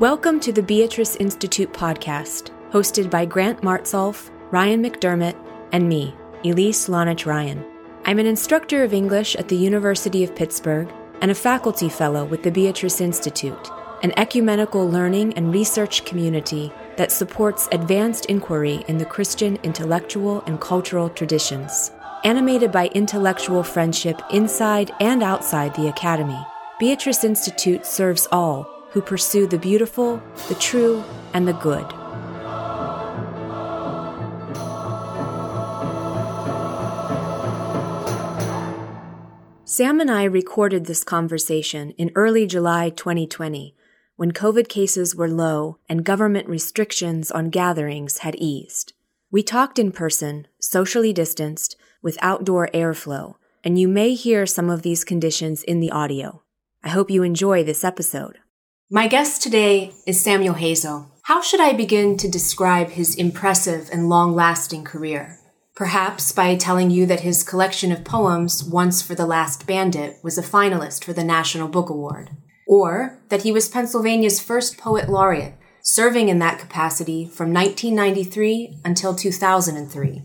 Welcome to the Beatrice Institute podcast, hosted by Grant Martsolf, Ryan McDermott, and me, Elise Lonich Ryan. I'm an instructor of English at the University of Pittsburgh and a faculty fellow with the Beatrice Institute, an ecumenical learning and research community that supports advanced inquiry in the Christian intellectual and cultural traditions. Animated by intellectual friendship inside and outside the Academy, Beatrice Institute serves all who pursue the beautiful, the true, and the good. Sam and I recorded this conversation in early July 2020 when COVID cases were low and government restrictions on gatherings had eased. We talked in person, socially distanced, with outdoor airflow, and you may hear some of these conditions in the audio. I hope you enjoy this episode. My guest today is Samuel Hazo. How should I begin to describe his impressive and long lasting career? Perhaps by telling you that his collection of poems, Once for the Last Bandit, was a finalist for the National Book Award. Or that he was Pennsylvania's first poet laureate, serving in that capacity from 1993 until 2003.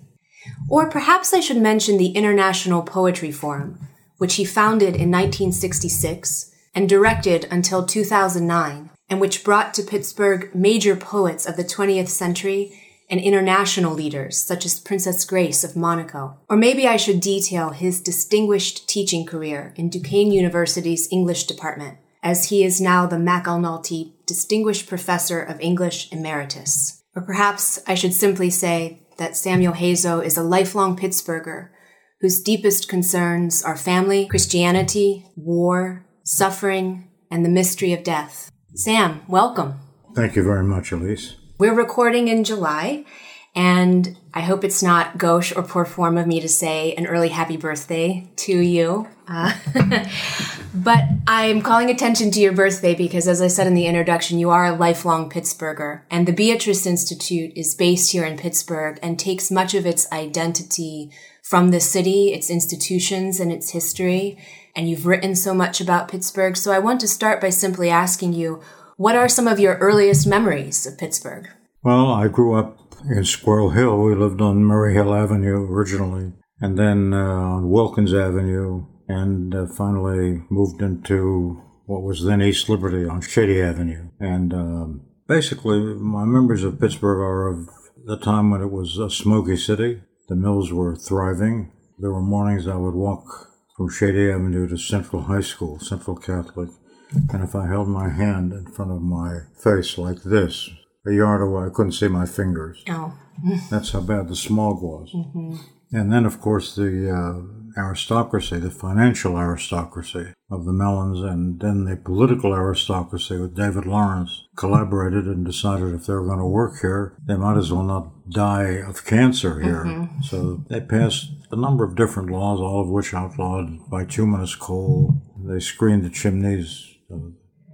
Or perhaps I should mention the International Poetry Forum, which he founded in 1966 and directed until 2009, and which brought to Pittsburgh major poets of the 20th century and international leaders such as Princess Grace of Monaco. Or maybe I should detail his distinguished teaching career in Duquesne University's English department, as he is now the McAnulty Distinguished Professor of English Emeritus. Or perhaps I should simply say that Samuel Hazo is a lifelong Pittsburgher whose deepest concerns are family, Christianity, war, suffering, and the mystery of death. Sam, welcome. Thank you very much, Elise. We're recording in July, and I hope it's not gauche or poor form of me to say an early happy birthday to you. Uh, but I'm calling attention to your birthday because, as I said in the introduction, you are a lifelong Pittsburgher. And the Beatrice Institute is based here in Pittsburgh and takes much of its identity from the city, its institutions, and its history and you've written so much about Pittsburgh. So I want to start by simply asking you, what are some of your earliest memories of Pittsburgh? Well, I grew up in Squirrel Hill. We lived on Murray Hill Avenue originally, and then uh, on Wilkins Avenue, and uh, finally moved into what was then East Liberty on Shady Avenue. And um, basically, my memories of Pittsburgh are of the time when it was a smoky city. The mills were thriving. There were mornings I would walk from Shady Avenue to Central High School, Central Catholic. And if I held my hand in front of my face like this, a yard away, I couldn't see my fingers. Oh. That's how bad the smog was. Mm-hmm. And then, of course, the uh, aristocracy, the financial aristocracy of the Mellons, and then the political aristocracy with David Lawrence collaborated and decided if they were going to work here, they might as well not die of cancer here. Mm-hmm. So they passed a number of different laws, all of which outlawed bituminous coal. They screened the chimneys,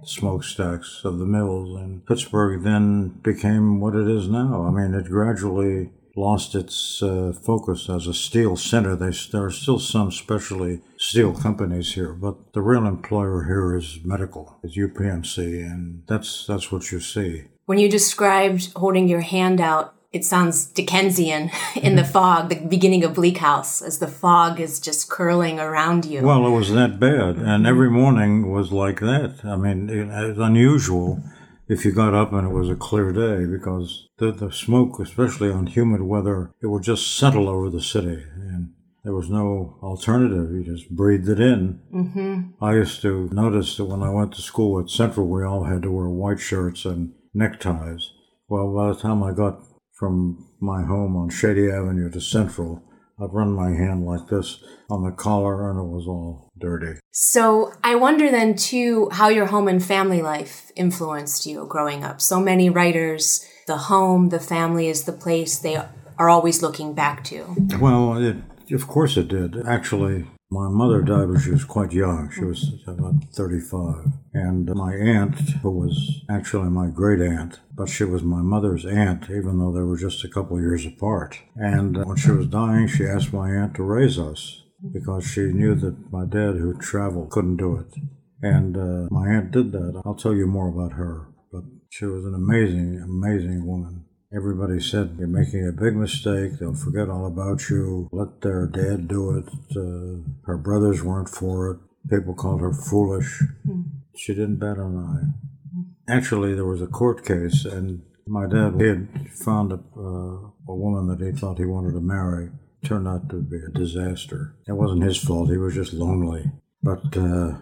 smokestacks of the mills, and Pittsburgh then became what it is now. I mean, it gradually lost its uh, focus as a steel center. They, there are still some specialty steel companies here, but the real employer here is medical. It's UPMC, and that's that's what you see. When you described holding your hand out it sounds Dickensian in the fog, the beginning of Bleak House, as the fog is just curling around you. Well, it was that bad, and every morning was like that. I mean, it, was unusual if you got up and it was a clear day because the, the smoke, especially on humid weather, it would just settle over the city, and there was no alternative. You just breathed it in. Mm-hmm. I used to notice that when I went to school at Central, we all had to wear white shirts and neckties. Well, by the time I got from my home on Shady Avenue to Central, I'd run my hand like this on the collar and it was all dirty. So I wonder then too how your home and family life influenced you growing up. So many writers, the home, the family is the place they are always looking back to. Well, it, of course it did. Actually, my mother died when she was quite young. She was about 35. And my aunt, who was actually my great aunt, but she was my mother's aunt, even though they were just a couple of years apart. And when she was dying, she asked my aunt to raise us because she knew that my dad, who traveled, couldn't do it. And uh, my aunt did that. I'll tell you more about her. But She was an amazing, amazing woman. Everybody said, You're making a big mistake. They'll forget all about you. Let their dad do it. Uh, her brothers weren't for it. People called her foolish. Mm. She didn't bat an eye. Actually, there was a court case, and my dad had found a, uh, a woman that he thought he wanted to marry. Turned out to be a disaster. It wasn't his fault. He was just lonely. But uh,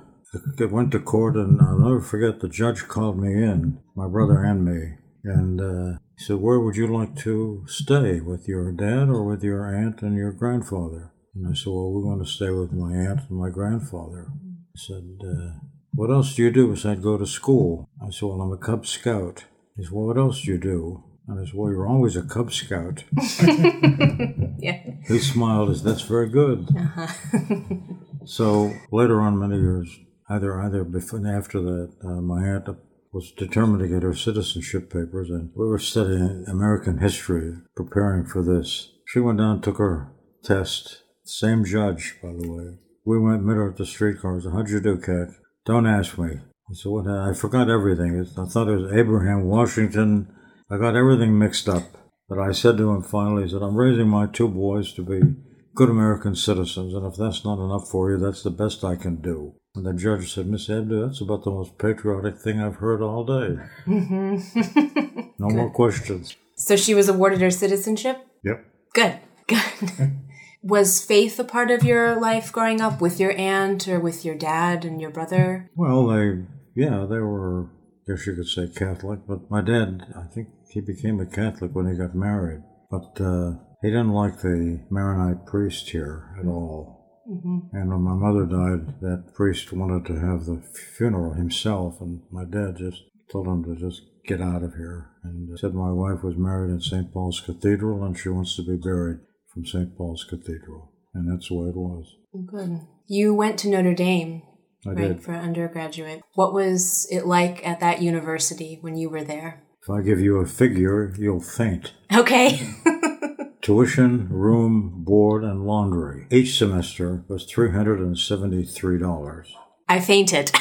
it went to court, and I'll never forget the judge called me in, my brother and me, and uh, he said, Where would you like to stay? With your dad or with your aunt and your grandfather? And I said, Well, we want to stay with my aunt and my grandfather. He said, uh, What else do you do besides go to school? I said, Well, I'm a Cub Scout. He said, Well, what else do you do? And I said, Well, you're always a Cub Scout. yeah. He smiled, as That's very good. Uh-huh. so later on, many years, either either before and after that, uh, my aunt was determined to get her citizenship papers, and we were studying American history, preparing for this. She went down, took her test. Same judge, by the way. We went, met her at the streetcar. How'd you do, Cat? Don't ask me. I said, what? I forgot everything. I thought it was Abraham Washington. I got everything mixed up. But I said to him finally, I said, I'm raising my two boys to be good American citizens, and if that's not enough for you, that's the best I can do. And the judge said, Miss Abdu, that's about the most patriotic thing I've heard all day. Mm-hmm. no more questions. So she was awarded her citizenship? Yep. Good. Good. was faith a part of your life growing up with your aunt or with your dad and your brother? Well, they, yeah, they were, I guess you could say Catholic, but my dad, I think he became a Catholic when he got married. But uh, he didn't like the Maronite priest here at all. Mm-hmm. And when my mother died, that priest wanted to have the funeral himself, and my dad just told him to just get out of here. And said my wife was married in St. Paul's Cathedral, and she wants to be buried from St. Paul's Cathedral. And that's the way it was. Good. You went to Notre Dame, I right, did. for undergraduate. What was it like at that university when you were there? If I give you a figure, you'll faint. Okay. Tuition, room, board, and laundry. Each semester was $373. I fainted.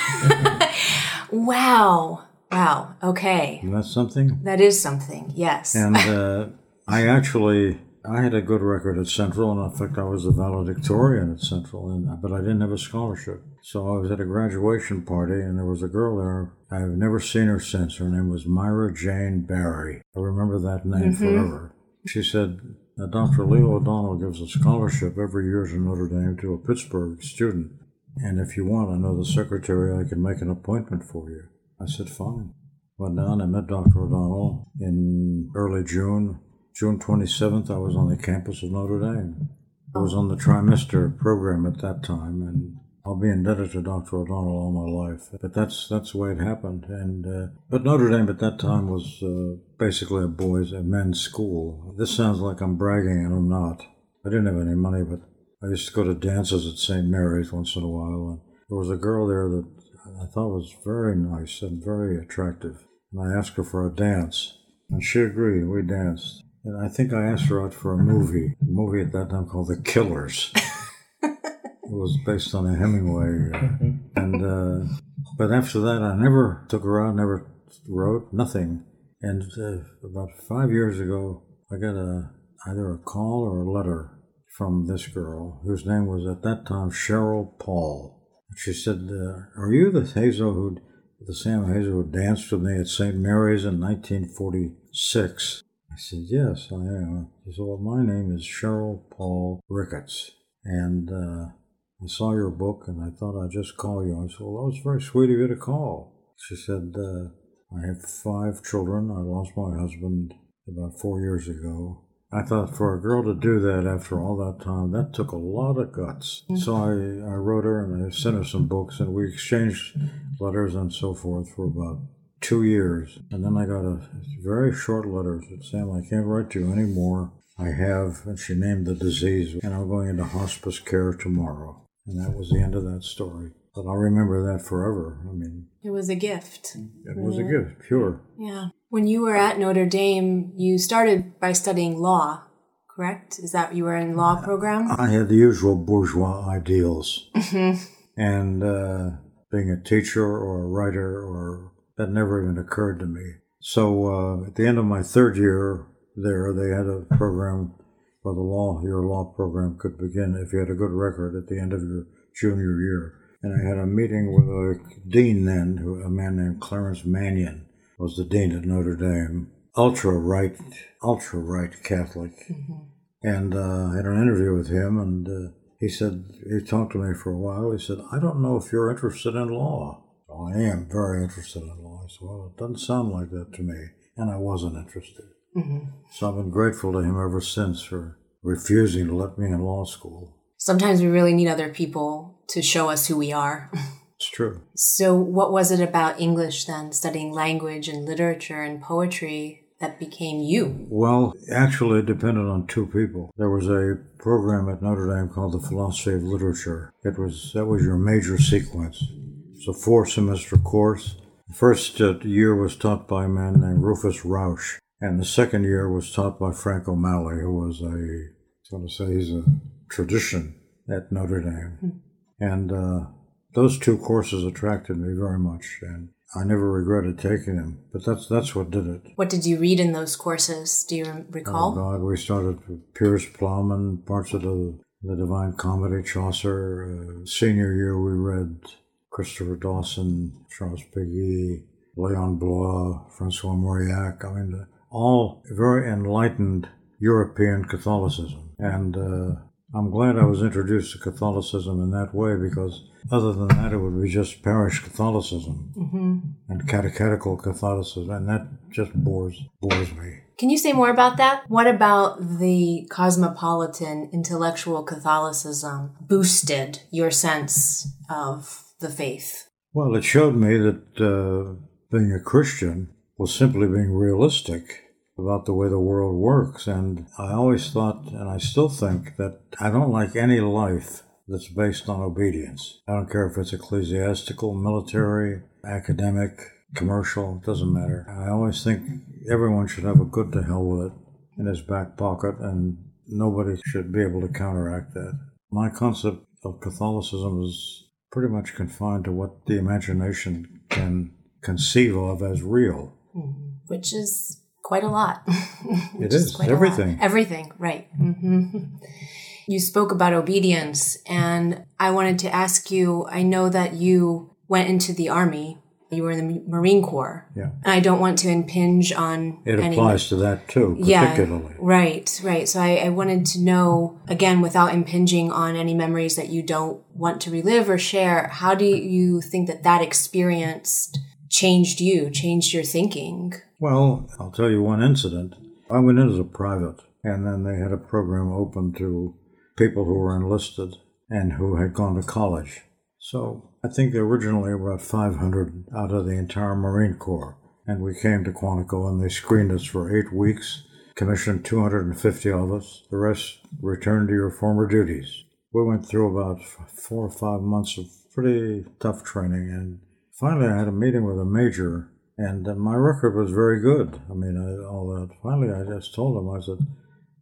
wow. Wow. Okay. Isn't that something? That is something, yes. And uh, I actually I had a good record at Central, and in fact, I was a valedictorian at Central, and, but I didn't have a scholarship. So I was at a graduation party, and there was a girl there. I've never seen her since. Her name was Myra Jane Barry. I remember that name mm-hmm. forever. She said, now, Dr. Leo O'Donnell gives a scholarship every year to Notre Dame to a Pittsburgh student. And if you want, I know the secretary, I can make an appointment for you. I said, fine. Went down, I met Dr. O'Donnell in early June. June 27th, I was on the campus of Notre Dame. I was on the trimester program at that time, and I'll be indebted to Dr. O'Donnell all my life. But that's that's the way it happened. And uh, but Notre Dame at that time was uh, basically a boys' and men's school. This sounds like I'm bragging, and I'm not. I didn't have any money, but I used to go to dances at St. Mary's once in a while. And there was a girl there that I thought was very nice and very attractive. And I asked her for a dance, and she agreed. We danced. And I think I asked her out for a movie, a movie at that time called The Killers. Was based on a Hemingway, uh, and uh, but after that, I never took her out, never wrote nothing. And uh, about five years ago, I got a either a call or a letter from this girl whose name was at that time Cheryl Paul. She said, uh, "Are you the Hazo who, the Sam Hazo who danced with me at St. Mary's in 1946?" I said, "Yes, I am." She said, "Well, my name is Cheryl Paul Ricketts, and." Uh, I saw your book and I thought I'd just call you. I said, Well, that was very sweet of you to call. She said, uh, I have five children. I lost my husband about four years ago. I thought for a girl to do that after all that time, that took a lot of guts. Mm-hmm. So I, I wrote her and I sent her some books and we exchanged letters and so forth for about two years. And then I got a very short letter that said, Sam, I can't write to you anymore. I have, and she named the disease, and I'm going into hospice care tomorrow. And that was the end of that story. But I'll remember that forever. I mean, it was a gift. It was a gift, pure. Yeah. When you were at Notre Dame, you started by studying law, correct? Is that you were in law program? I had the usual bourgeois ideals. Mm-hmm. And uh, being a teacher or a writer or that never even occurred to me. So uh, at the end of my third year there, they had a program where the law, your law program could begin if you had a good record at the end of your junior year. And I had a meeting with a dean then, who, a man named Clarence Manion was the dean at Notre Dame, ultra right, ultra right Catholic. Mm-hmm. And uh, I had an interview with him, and uh, he said, he talked to me for a while. He said, I don't know if you're interested in law. Oh, I am very interested in law. I said, Well, it doesn't sound like that to me. And I wasn't interested. Mm-hmm. So I've been grateful to him ever since for refusing to let me in law school. Sometimes we really need other people to show us who we are. It's true. So, what was it about English then, studying language and literature and poetry, that became you? Well, actually, it depended on two people. There was a program at Notre Dame called the Philosophy of Literature. It was that was your major sequence. It's a four semester course. The first uh, year was taught by a man named Rufus Rauch, and the second year was taught by Frank O'Malley, who was a, I going to say, he's a tradition at Notre Dame. Hmm. And uh, those two courses attracted me very much, and I never regretted taking them. But that's that's what did it. What did you read in those courses? Do you recall? Oh God, we started with Piers Plowman, parts of the the Divine Comedy, Chaucer. Uh, senior year, we read Christopher Dawson, Charles Péguy, Leon Bloy, Francois Mauriac. I mean, all very enlightened European Catholicism. And uh, I'm glad I was introduced to Catholicism in that way because other than that, it would be just parish Catholicism mm-hmm. and catechetical Catholicism, and that just bores bores me. Can you say more about that? What about the cosmopolitan intellectual Catholicism boosted your sense of the faith? Well, it showed me that uh, being a Christian was simply being realistic about the way the world works. And I always thought, and I still think, that I don't like any life that's based on obedience. I don't care if it's ecclesiastical, military, academic, commercial, doesn't matter. I always think everyone should have a good to hell with it in his back pocket, and nobody should be able to counteract that. My concept of Catholicism is pretty much confined to what the imagination can conceive of as real. Mm-hmm. Which is quite a lot. it is, is everything. Everything, right. Mm-hmm. You spoke about obedience, and I wanted to ask you I know that you went into the Army. You were in the Marine Corps. Yeah. And I don't want to impinge on. It any, applies to that too, particularly. Yeah, right, right. So I, I wanted to know, again, without impinging on any memories that you don't want to relive or share, how do you think that that experience changed you, changed your thinking? Well, I'll tell you one incident. I went in as a private, and then they had a program open to people who were enlisted and who had gone to college. So I think originally about 500 out of the entire Marine Corps. And we came to Quantico and they screened us for eight weeks, commissioned 250 of us. The rest returned to your former duties. We went through about four or five months of pretty tough training. And finally, I had a meeting with a major, and uh, my record was very good. I mean, I, all that. Finally, I just told him, I said,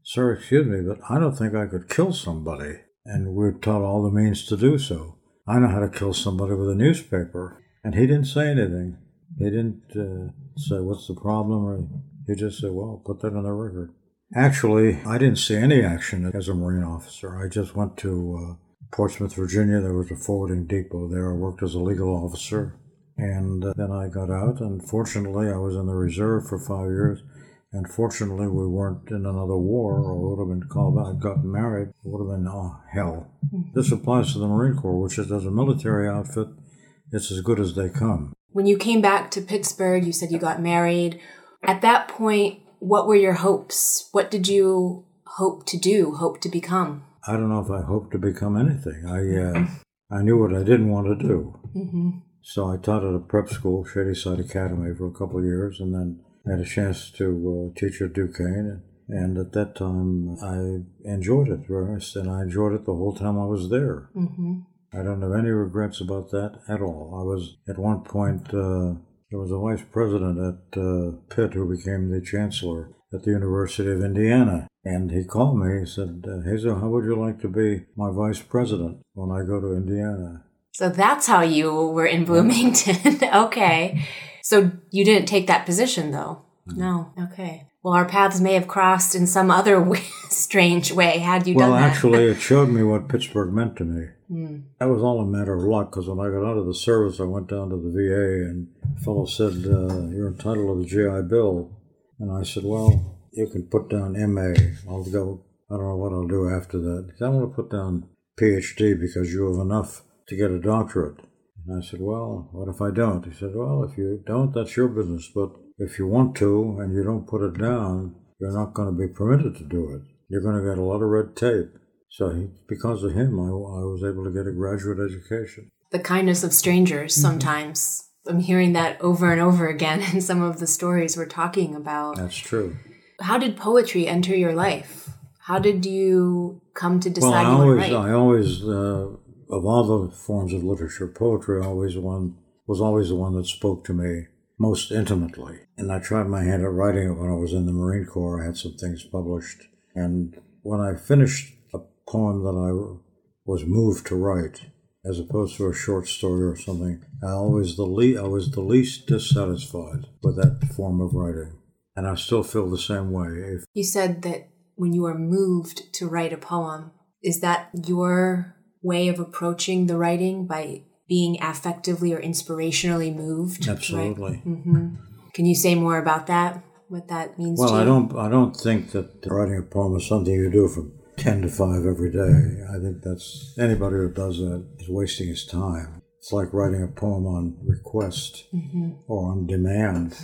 Sir, excuse me, but I don't think I could kill somebody. And we're taught all the means to do so. I know how to kill somebody with a newspaper. And he didn't say anything. He didn't uh, say, What's the problem? Or he just said, Well, put that on the record. Actually, I didn't see any action as a Marine officer. I just went to uh, Portsmouth, Virginia. There was a forwarding depot there. I worked as a legal officer. And uh, then I got out, and fortunately, I was in the reserve for five years. And fortunately, we weren't in another war, or would have been called out, got married, it would have been oh, hell. Mm-hmm. This applies to the Marine Corps, which is as a military outfit, it's as good as they come. When you came back to Pittsburgh, you said you got married. At that point, what were your hopes? What did you hope to do, hope to become? I don't know if I hoped to become anything. I uh, I knew what I didn't want to do. Mm-hmm. So I taught at a prep school, Shadyside Academy, for a couple of years, and then had a chance to uh, teach at Duquesne, and at that time I enjoyed it, and I enjoyed it the whole time I was there. Mm-hmm. I don't have any regrets about that at all. I was at one point uh, there was a vice president at uh, Pitt who became the chancellor at the University of Indiana, and he called me. He said, "Hazo, how would you like to be my vice president when I go to Indiana?" So that's how you were in Bloomington. okay. So you didn't take that position though? No. Okay. Well, our paths may have crossed in some other way, strange way had you well, done that. Well, actually, it showed me what Pittsburgh meant to me. Mm. That was all a matter of luck because when I got out of the service, I went down to the VA and a fellow said, uh, You're entitled to the GI Bill. And I said, Well, you can put down MA. I'll go, I don't know what I'll do after that. I want to put down PhD because you have enough to get a doctorate. And I said, Well, what if I don't? He said, Well, if you don't, that's your business. But if you want to and you don't put it down, you're not going to be permitted to do it. You're going to get a lot of red tape. So he, because of him, I, I, was able to get a graduate education. The kindness of strangers mm-hmm. sometimes. I'm hearing that over and over again in some of the stories we're talking about. That's true. How did poetry enter your life? How did you come to decide well, I always? I always, uh, of all the forms of literature, poetry always one was always the one that spoke to me most intimately. And I tried my hand at writing it when I was in the Marine Corps. I had some things published. And when I finished a poem that I was moved to write, as opposed to a short story or something, I always the le- I was the least dissatisfied with that form of writing. And I still feel the same way. If you said that when you are moved to write a poem, is that your way of approaching the writing by being affectively or inspirationally moved. Absolutely. Right? Mm-hmm. Can you say more about that? What that means? Well, I don't. I don't think that writing a poem is something you do from ten to five every day. I think that's anybody who does that is wasting his time. It's like writing a poem on request mm-hmm. or on demand.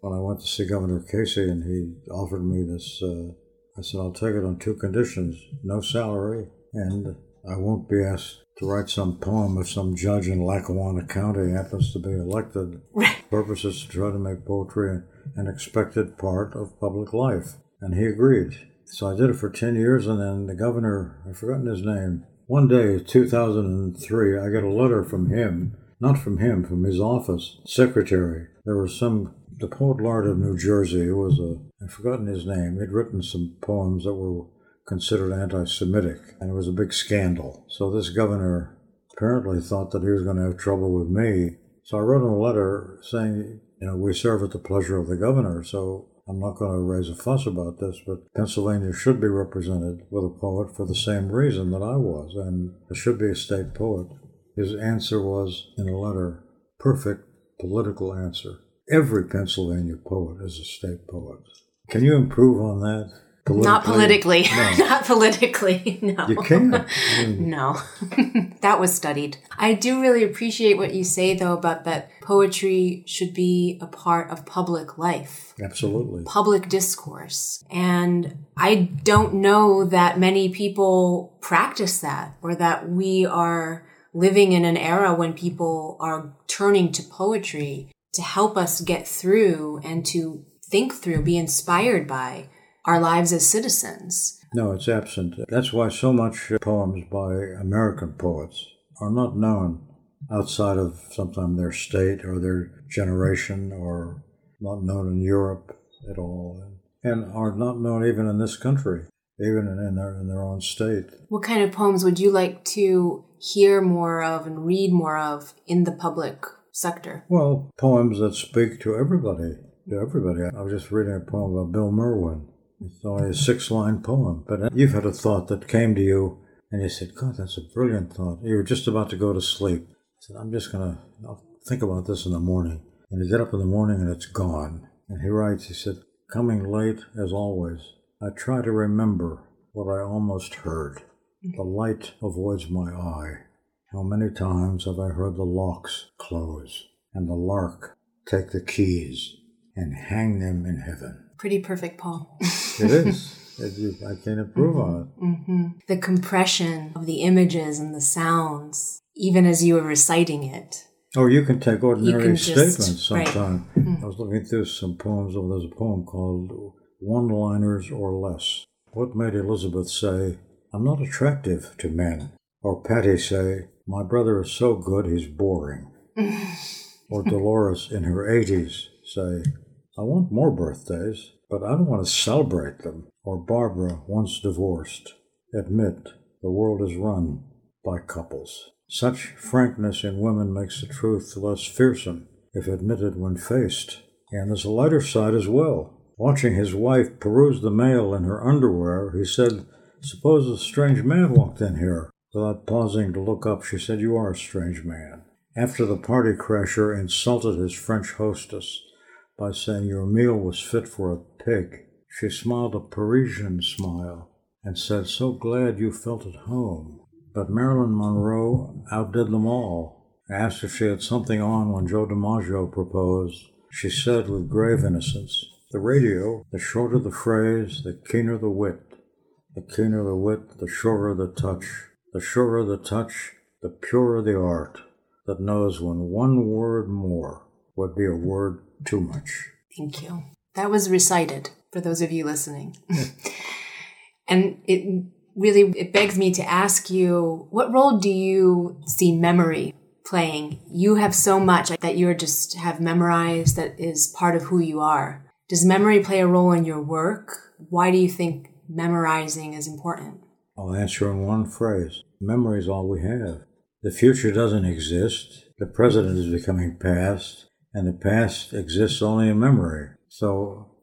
When I went to see Governor Casey and he offered me this, uh, I said, I'll take it on two conditions no salary, and I won't be asked to write some poem if some judge in Lackawanna County happens to be elected. Right. Purpose is to try to make poetry an expected part of public life. And he agreed. So I did it for 10 years, and then the governor, I've forgotten his name, one day, 2003, I got a letter from him, not from him, from his office, secretary. There was some, the poet laureate of New Jersey, who was a, I've forgotten his name, he'd written some poems that were considered anti Semitic, and it was a big scandal. So this governor apparently thought that he was going to have trouble with me. So I wrote him a letter saying, you know, we serve at the pleasure of the governor, so I'm not going to raise a fuss about this, but Pennsylvania should be represented with a poet for the same reason that I was, and there should be a state poet. His answer was in a letter, perfect political answer. Every Pennsylvania poet is a state poet. Can you improve on that? Politically, not politically. No. not politically. No. You can't. no. that was studied. I do really appreciate what you say, though, about that poetry should be a part of public life. Absolutely. Public discourse. And I don't know that many people practice that or that we are living in an era when people are turning to poetry to help us get through and to think through, be inspired by our lives as citizens. No, it's absent. That's why so much poems by American poets are not known outside of sometimes their state or their generation or not known in Europe at all and are not known even in this country, even in their, in their own state. What kind of poems would you like to hear more of and read more of in the public sector? Well, poems that speak to everybody. To everybody. I was just reading a poem about Bill Merwin it's only a six line poem, but uh, you've had a thought that came to you and you said, God, that's a brilliant thought. You were just about to go to sleep. I said, I'm just going to think about this in the morning. And you get up in the morning and it's gone. And he writes, he said, Coming late as always, I try to remember what I almost heard. Mm-hmm. The light avoids my eye. How many times have I heard the locks close and the lark take the keys and hang them in heaven? Pretty perfect, Paul. it is. I can't improve on it. Mm-hmm. The compression of the images and the sounds, even as you were reciting it. Oh, you can take ordinary can statements sometimes. Right. Mm-hmm. I was looking through some poems. Oh, there's a poem called One Liners or Less. What made Elizabeth say, I'm not attractive to men? Or Patty say, My brother is so good he's boring. or Dolores in her 80s say, I want more birthdays, but I don't want to celebrate them. Or Barbara, once divorced, admit the world is run by couples. Such frankness in women makes the truth less fearsome if admitted when faced. And there's a lighter side as well. Watching his wife peruse the mail in her underwear, he said, Suppose a strange man walked in here. Without pausing to look up, she said, You are a strange man. After the party crasher insulted his French hostess by saying your meal was fit for a pig, she smiled a Parisian smile and said, So glad you felt at home. But Marilyn Monroe outdid them all. Asked if she had something on when Joe DiMaggio proposed, she said with grave innocence, The radio, the shorter the phrase, the keener the wit. The keener the wit, the surer the touch. The surer the touch, the purer the art that knows when one word more would be a word too much. Thank you. That was recited for those of you listening. and it really it begs me to ask you what role do you see memory playing? You have so much that you're just have memorized that is part of who you are. Does memory play a role in your work? Why do you think memorizing is important? I'll answer in one phrase. Memory is all we have. The future doesn't exist. The present is becoming past and the past exists only in memory so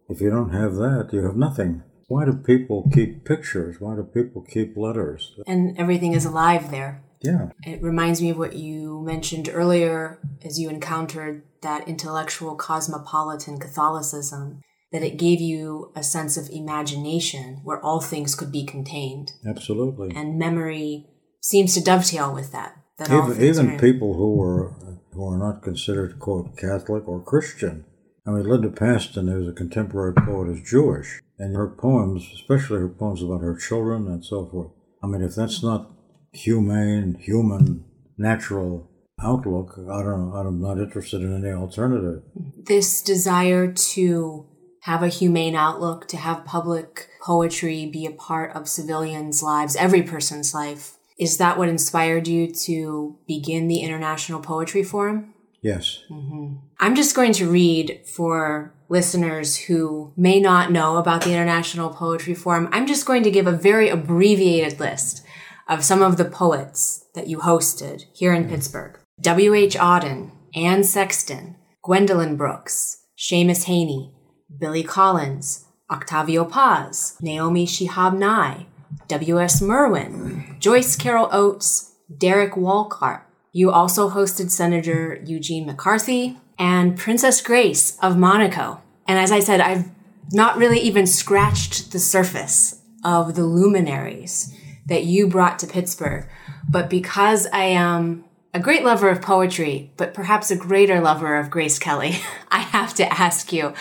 if you don't have that you have nothing why do people keep pictures? Why do people keep letters? And everything is alive there. Yeah. It reminds me of what you mentioned earlier as you encountered that intellectual cosmopolitan Catholicism, that it gave you a sense of imagination where all things could be contained. Absolutely. And memory seems to dovetail with that. that even even people who were who are not considered quote Catholic or Christian. I mean, Linda Pastan, who's a contemporary poet, is Jewish and her poems, especially her poems about her children and so forth. I mean, if that's not humane, human, natural outlook, I don't. I'm not interested in any alternative. This desire to have a humane outlook, to have public poetry be a part of civilians' lives, every person's life. Is that what inspired you to begin the International Poetry Forum? Yes. Mm-hmm. I'm just going to read for listeners who may not know about the International Poetry Forum. I'm just going to give a very abbreviated list of some of the poets that you hosted here in Pittsburgh. W.H. Auden, Anne Sexton, Gwendolyn Brooks, Seamus Heaney, Billy Collins, Octavio Paz, Naomi Shihab Nye, W.S. Merwin, Joyce Carol Oates, Derek Walcott, you also hosted Senator Eugene McCarthy and Princess Grace of Monaco. And as I said, I've not really even scratched the surface of the luminaries that you brought to Pittsburgh. But because I am a great lover of poetry, but perhaps a greater lover of Grace Kelly, I have to ask you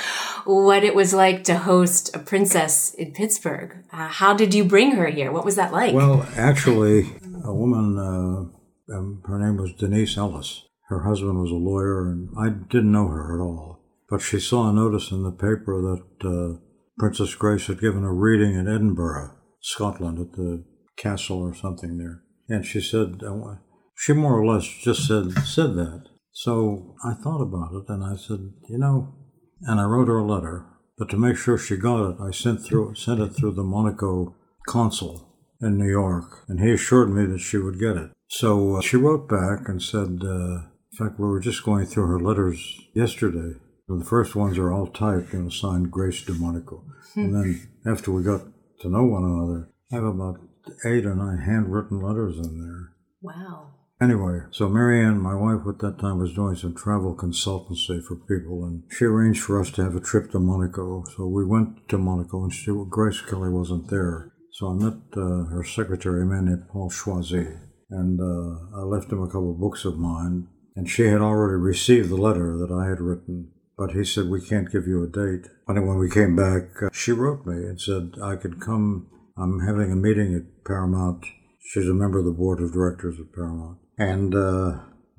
what it was like to host a princess in Pittsburgh. Uh, how did you bring her here? What was that like? Well, actually, a woman uh, um, her name was Denise Ellis. Her husband was a lawyer, and I didn't know her at all. But she saw a notice in the paper that uh, Princess Grace had given a reading in Edinburgh, Scotland, at the castle or something there. And she said, uh, she more or less just said said that. So I thought about it, and I said, you know, and I wrote her a letter. But to make sure she got it, I sent through sent it through the Monaco consul in New York, and he assured me that she would get it. So uh, she wrote back and said, uh, in fact, we were just going through her letters yesterday. The first ones are all typed and signed Grace de Monaco. Hmm. and then after we got to know one another, I have about eight or nine handwritten letters in there. Wow. Anyway, so Marianne, my wife at that time, was doing some travel consultancy for people, and she arranged for us to have a trip to Monaco. So we went to Monaco, and she, Grace Kelly wasn't there. So I met uh, her secretary, a man named Paul Choisy and uh, I left him a couple of books of mine. And she had already received the letter that I had written, but he said, We can't give you a date. And when we came back, uh, she wrote me and said, I could come. I'm having a meeting at Paramount. She's a member of the board of directors at Paramount. And uh,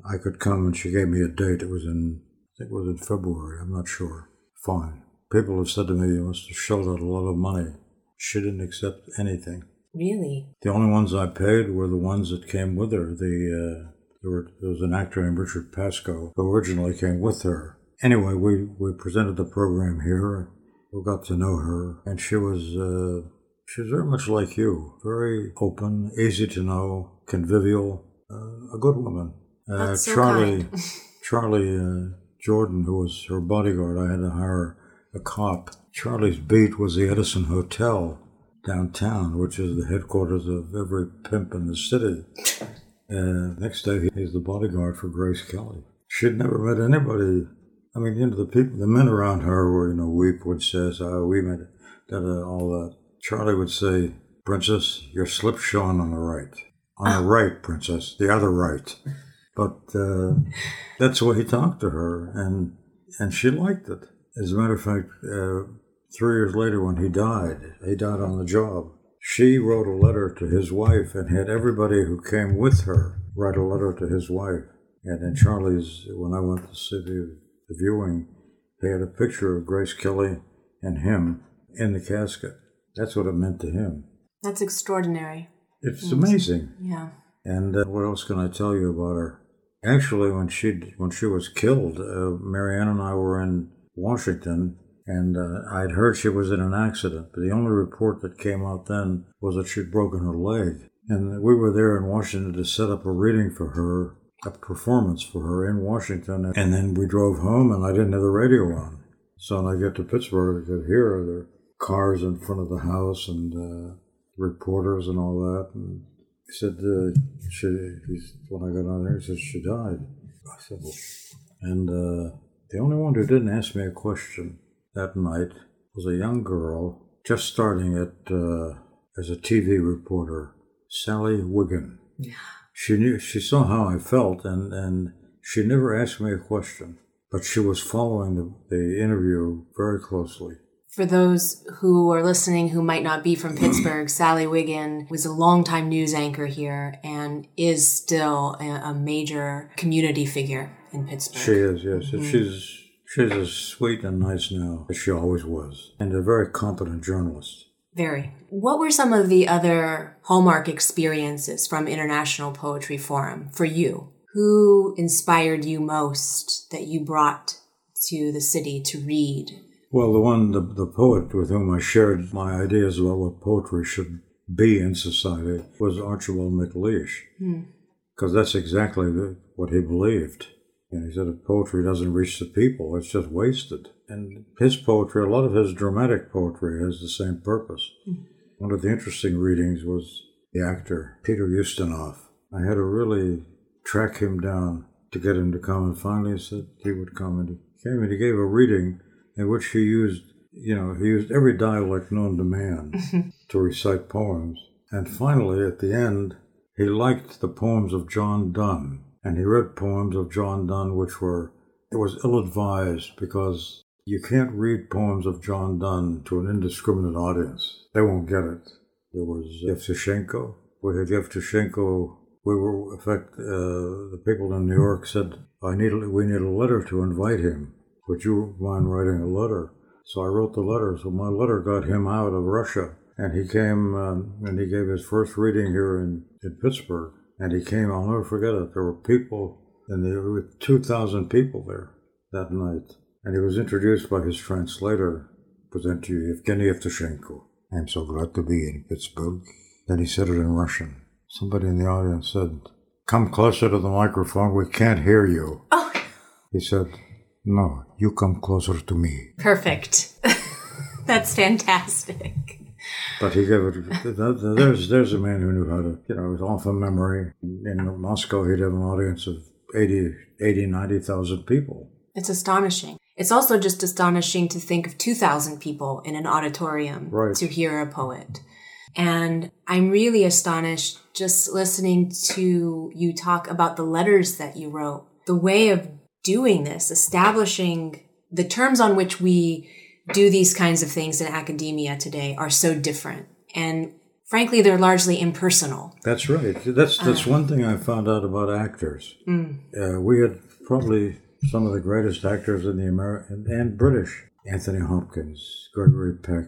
I could come, and she gave me a date. It was in, I think it was in February. I'm not sure. Fine. People have said to me, You must have shelled out a lot of money. She didn't accept anything. Really? The only ones I paid were the ones that came with her. The uh, there, were, there was an actor named Richard Pasco who originally came with her. Anyway, we, we presented the program here. We got to know her, and she was uh, she was very much like you, very open, easy to know, convivial, uh, a good woman. Uh, so Charlie, kind. Charlie, uh, Jordan, who was her bodyguard, I had to hire a cop. Charlie's beat was the Edison Hotel downtown, which is the headquarters of every pimp in the city. And next day, he's the bodyguard for Grace Kelly. She'd never met anybody. I mean, you know, the people, the men around her were, you know, Weepwood says, oh, we met, da, da, all that. Charlie would say, Princess, your slip's showing on the right. On the right, Princess, the other right. But uh, that's the way he talked to her, and and she liked it. As a matter of fact, uh, three years later, when he died, he died on the job. She wrote a letter to his wife and had everybody who came with her write a letter to his wife. And in Charlie's, when I went to see the, the viewing, they had a picture of Grace Kelly and him in the casket. That's what it meant to him. That's extraordinary. It's amazing. Yeah. And uh, what else can I tell you about her? Actually, when she when she was killed, uh, Marianne and I were in Washington, and uh, I'd heard she was in an accident. But the only report that came out then was that she'd broken her leg. And we were there in Washington to set up a reading for her, a performance for her in Washington. And then we drove home, and I didn't have the radio on. So when I get to Pittsburgh, I could hear the cars in front of the house and uh, reporters and all that. And he said, uh, she, when I got on there, he said, she died. I said, well, and uh, the only one who didn't ask me a question that night was a young girl just starting at uh, as a TV reporter, Sally Wiggin. Yeah. She knew she saw how I felt, and and she never asked me a question, but she was following the, the interview very closely for those who are listening who might not be from Pittsburgh, Sally Wiggin was a longtime news anchor here and is still a, a major community figure in Pittsburgh. She is, yes. Mm-hmm. She's she's as sweet and nice now as she always was, and a very competent journalist. Very. What were some of the other hallmark experiences from International Poetry Forum for you? Who inspired you most that you brought to the city to read well, the one, the, the poet with whom I shared my ideas about what poetry should be in society was Archibald MacLeish, because mm. that's exactly the, what he believed. And he said if poetry doesn't reach the people, it's just wasted. And his poetry, a lot of his dramatic poetry, has the same purpose. Mm. One of the interesting readings was the actor Peter Ustinov. I had to really track him down to get him to come, and finally he said he would come, and he came and he gave a reading in which he used, you know, he used every dialect known to man to recite poems. And finally, at the end, he liked the poems of John Donne, and he read poems of John Donne which were, it was ill advised because you can't read poems of John Donne to an indiscriminate audience. They won't get it. There was Yevtushenko. We had Yevtushenko. We were, in fact, uh, the people in New York said, I need, we need a letter to invite him would you mind writing a letter? So I wrote the letter. So my letter got him out of Russia. And he came um, and he gave his first reading here in, in Pittsburgh. And he came, I'll never forget it. There were people, and there were 2,000 people there that night. And he was introduced by his translator, present to you, Evgeny Yevtushenko. I'm so glad to be in Pittsburgh. Then he said it in Russian. Somebody in the audience said, Come closer to the microphone, we can't hear you. Oh. He said, no, you come closer to me. Perfect. That's fantastic. But he gave it. There's there's a man who knew how to, you know, it was off of memory. In Moscow, he'd have an audience of 80, 80 90,000 people. It's astonishing. It's also just astonishing to think of 2,000 people in an auditorium right. to hear a poet. And I'm really astonished just listening to you talk about the letters that you wrote, the way of doing this, establishing the terms on which we do these kinds of things in academia today are so different. And frankly, they're largely impersonal. That's right. That's that's uh, one thing I found out about actors. Mm. Uh, we had probably some of the greatest actors in the American and British: Anthony Hopkins, Gregory Peck,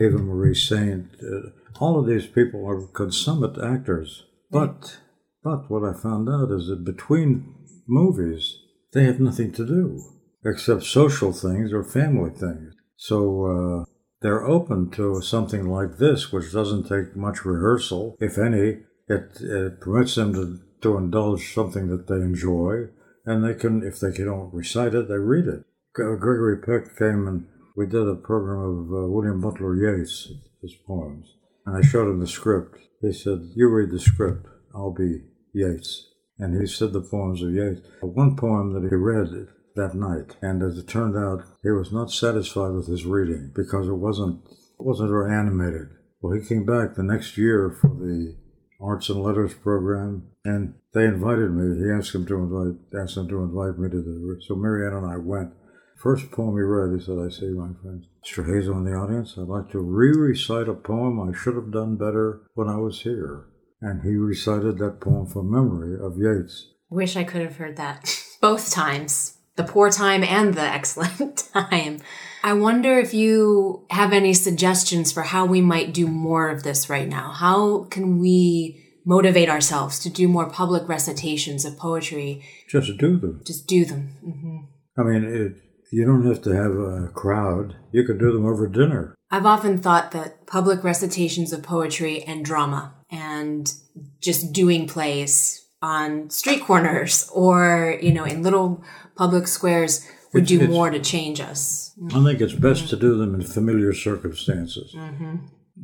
Eva Marie Saint. Uh, all of these people are consummate actors. But but what I found out is that between movies, they have nothing to do except social things or family things. So uh, they're open to something like this, which doesn't take much rehearsal, if any. It, it permits them to, to indulge something that they enjoy, and they can, if they don't recite it, they read it. Gregory Peck came and we did a program of uh, William Butler Yeats, his poems, and I showed him the script. He said, "You read the script. I'll be Yeats." And he said the poems of Yeats. One poem that he read that night, and as it turned out, he was not satisfied with his reading because it wasn't wasn't very animated. Well, he came back the next year for the arts and letters program, and they invited me. He asked him to invite asked them to invite me to the. So Marianne and I went. First poem he read, he said, "I say, my friends, Mr. Hazo in the audience, I'd like to re-recite a poem I should have done better when I was here." And he recited that poem from memory of Yeats. Wish I could have heard that both times, the poor time and the excellent time. I wonder if you have any suggestions for how we might do more of this right now. How can we motivate ourselves to do more public recitations of poetry? Just do them. Just do them. Mm-hmm. I mean, it, you don't have to have a crowd. You could do them over dinner. I've often thought that public recitations of poetry and drama and just doing plays on street corners or, you know, in little public squares would do more to change us. I think it's best to do them in familiar circumstances. Mm-hmm.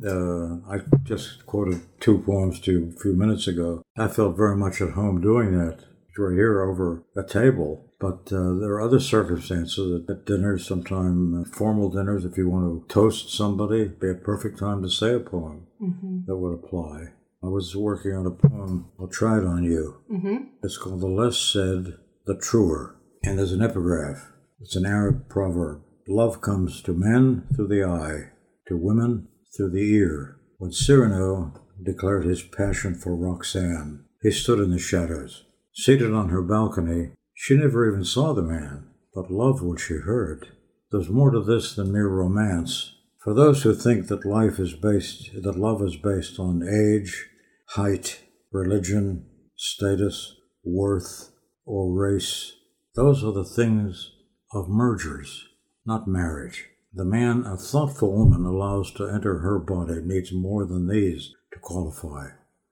Uh, I just quoted two poems to you a few minutes ago. I felt very much at home doing that. We're here over a table, but uh, there are other circumstances at dinners, sometimes uh, formal dinners. If you want to toast somebody, be a perfect time to say a poem mm-hmm. that would apply. I was working on a poem. I'll try it on you. Mm-hmm. It's called "The Less Said, the Truer," and there's an epigraph. It's an Arab proverb. Love comes to men through the eye, to women through the ear. When Cyrano declared his passion for Roxanne, he stood in the shadows. Seated on her balcony, she never even saw the man, but loved what she heard. There's more to this than mere romance. For those who think that life is based, that love is based on age, height, religion, status, worth, or race, those are the things of mergers, not marriage. The man a thoughtful woman allows to enter her body needs more than these to qualify.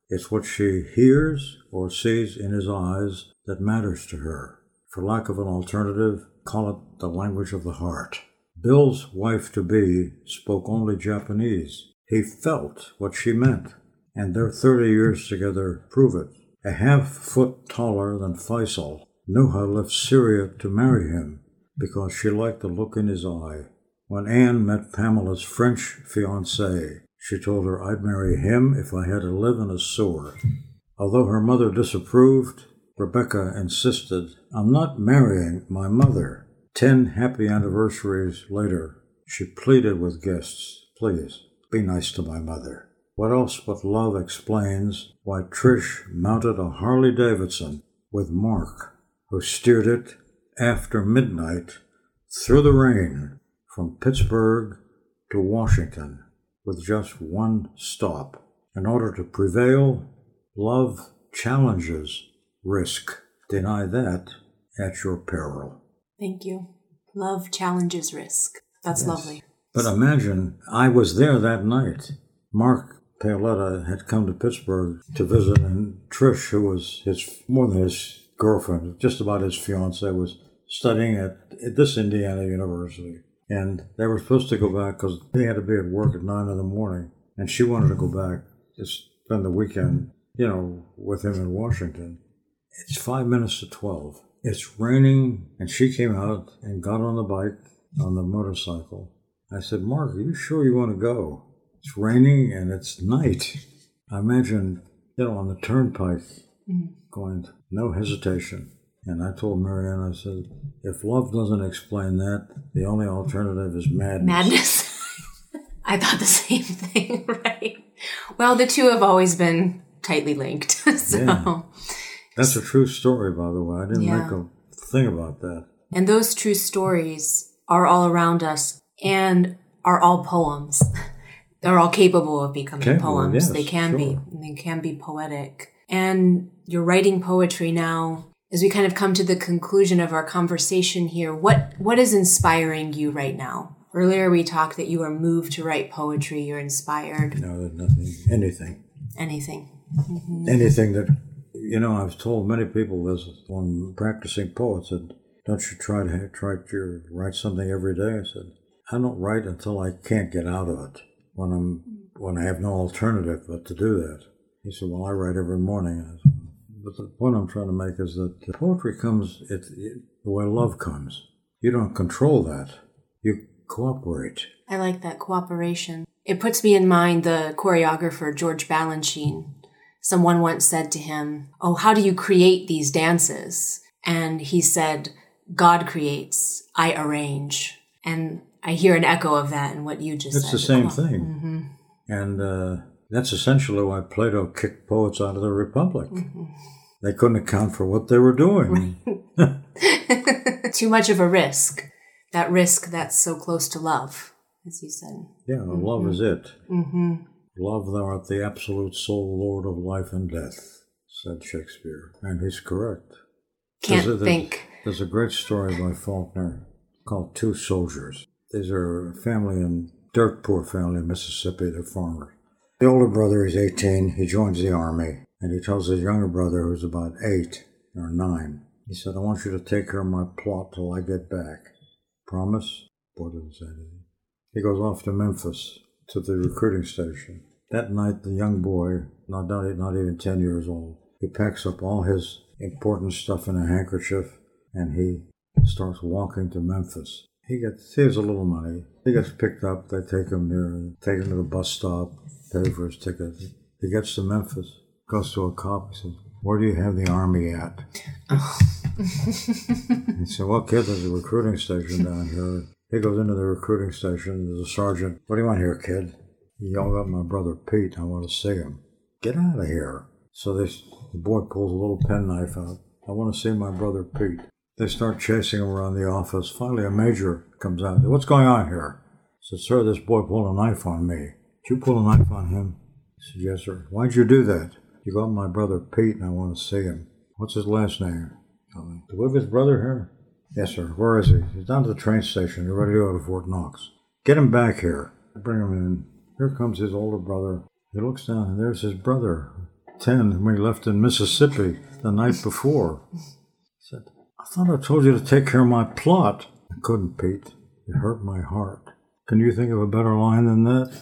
It's what she hears or sees in his eyes that matters to her. For lack of an alternative, call it the language of the heart. Bill's wife to be spoke only Japanese. He felt what she meant, and their 30 years together prove it. A half foot taller than Faisal, Nuha left Syria to marry him because she liked the look in his eye. When Anne met Pamela's French fiancé, she told her I'd marry him if I had to live in a sewer. Although her mother disapproved, Rebecca insisted, I'm not marrying my mother. Ten happy anniversaries later, she pleaded with guests, please, be nice to my mother. What else but love explains why Trish mounted a Harley Davidson with Mark, who steered it after midnight through the rain from Pittsburgh to Washington with just one stop. In order to prevail, love challenges risk. Deny that at your peril. Thank you. Love challenges risk. That's yes. lovely. But imagine I was there that night. Mark Paoletta had come to Pittsburgh to visit, and Trish, who was his more than his girlfriend, just about his fiance, was studying at, at this Indiana University. And they were supposed to go back because they had to be at work at nine in the morning. And she wanted to go back to spend the weekend, you know, with him in Washington. It's five minutes to 12. It's raining, and she came out and got on the bike, on the motorcycle. I said, Mark, are you sure you want to go? It's raining and it's night. I imagine, you know, on the turnpike, mm-hmm. going, no hesitation. And I told Marianne, I said, if love doesn't explain that, the only alternative is madness. Madness. I thought the same thing, right? Well, the two have always been tightly linked. so yeah. That's a true story, by the way. I didn't yeah. make a thing about that. And those true stories are all around us and are all poems. They're all capable of becoming capable, poems. Yes, they can sure. be. They can be poetic. And you're writing poetry now as we kind of come to the conclusion of our conversation here, what what is inspiring you right now? Earlier we talked that you are moved to write poetry, you're inspired. No, nothing, anything. Anything. Mm-hmm. Anything that You know, I've told many people this when practicing poets that don't you try to try to write something every day? I said, I don't write until I can't get out of it. When I'm when I have no alternative but to do that. He said, Well, I write every morning. Said, but the point I'm trying to make is that poetry comes it, it, the way love comes. You don't control that. You cooperate. I like that cooperation. It puts me in mind the choreographer George Balanchine. Someone once said to him, Oh, how do you create these dances? And he said, God creates, I arrange. And I hear an echo of that in what you just it's said. It's the same thing. Mm-hmm. And uh, that's essentially why Plato kicked poets out of the Republic. Mm-hmm. They couldn't account for what they were doing. Too much of a risk. That risk that's so close to love, as you said. Yeah, mm-hmm. love is it. Mm-hmm. Love, thou art the absolute sole lord of life and death, said Shakespeare. And he's correct. Can't there's a, think. There's a great story by Faulkner called Two Soldiers. These are a family in dirt poor family in Mississippi. They're farmers. The older brother is 18. He joins the army, and he tells his younger brother, who's about eight or nine, he said, I want you to take care of my plot till I get back. Promise? Boy didn't say anything. He goes off to Memphis to the recruiting station. That night, the young boy, not, not, not even 10 years old, he packs up all his important stuff in a handkerchief and he starts walking to Memphis. He gets has a little money. He gets picked up. They take him there, take him to the bus stop, pay for his ticket. He gets to Memphis, goes to a cop. He says, "Where do you have the army at?" Oh. he said, "Well, kid, there's a recruiting station down here." He goes into the recruiting station. There's a sergeant. What do you want here, kid? He yelled at my brother Pete. I want to see him. Get out of here. So this the boy pulls a little penknife out. I want to see my brother Pete. They start chasing him around the office. Finally, a major comes out. What's going on here? Said, Sir, this boy pulled a knife on me. Did you pull a knife on him? He Yes, sir. Why'd you do that? You got my brother Pete, and I want to see him. What's his last name? Do we have his brother here? Yes, sir. Where is he? He's down to the train station. He's ready to go to Fort Knox. Get him back here. Bring him in. Here comes his older brother. He looks down, and there's his brother, 10, when he left in Mississippi the night before. He said, I thought I told you to take care of my plot. I couldn't, Pete. It hurt my heart. Can you think of a better line than that?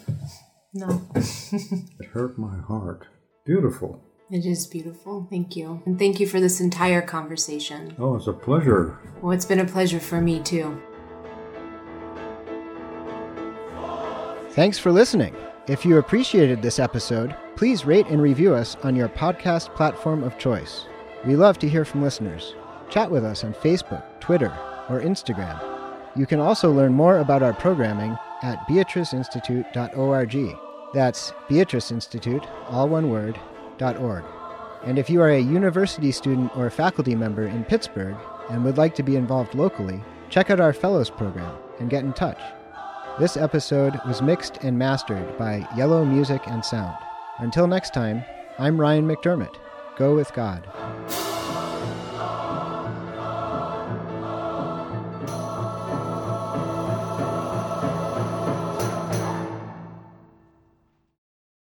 No. it hurt my heart. Beautiful. It is beautiful. Thank you. And thank you for this entire conversation. Oh, it's a pleasure. Well, it's been a pleasure for me, too. Thanks for listening. If you appreciated this episode, please rate and review us on your podcast platform of choice. We love to hear from listeners. Chat with us on Facebook, Twitter, or Instagram. You can also learn more about our programming at beatriceinstitute.org. That's Beatrice Institute, all one word, .org. And if you are a university student or faculty member in Pittsburgh and would like to be involved locally, check out our Fellows program and get in touch. This episode was mixed and mastered by Yellow Music and Sound. Until next time, I'm Ryan McDermott. Go with God.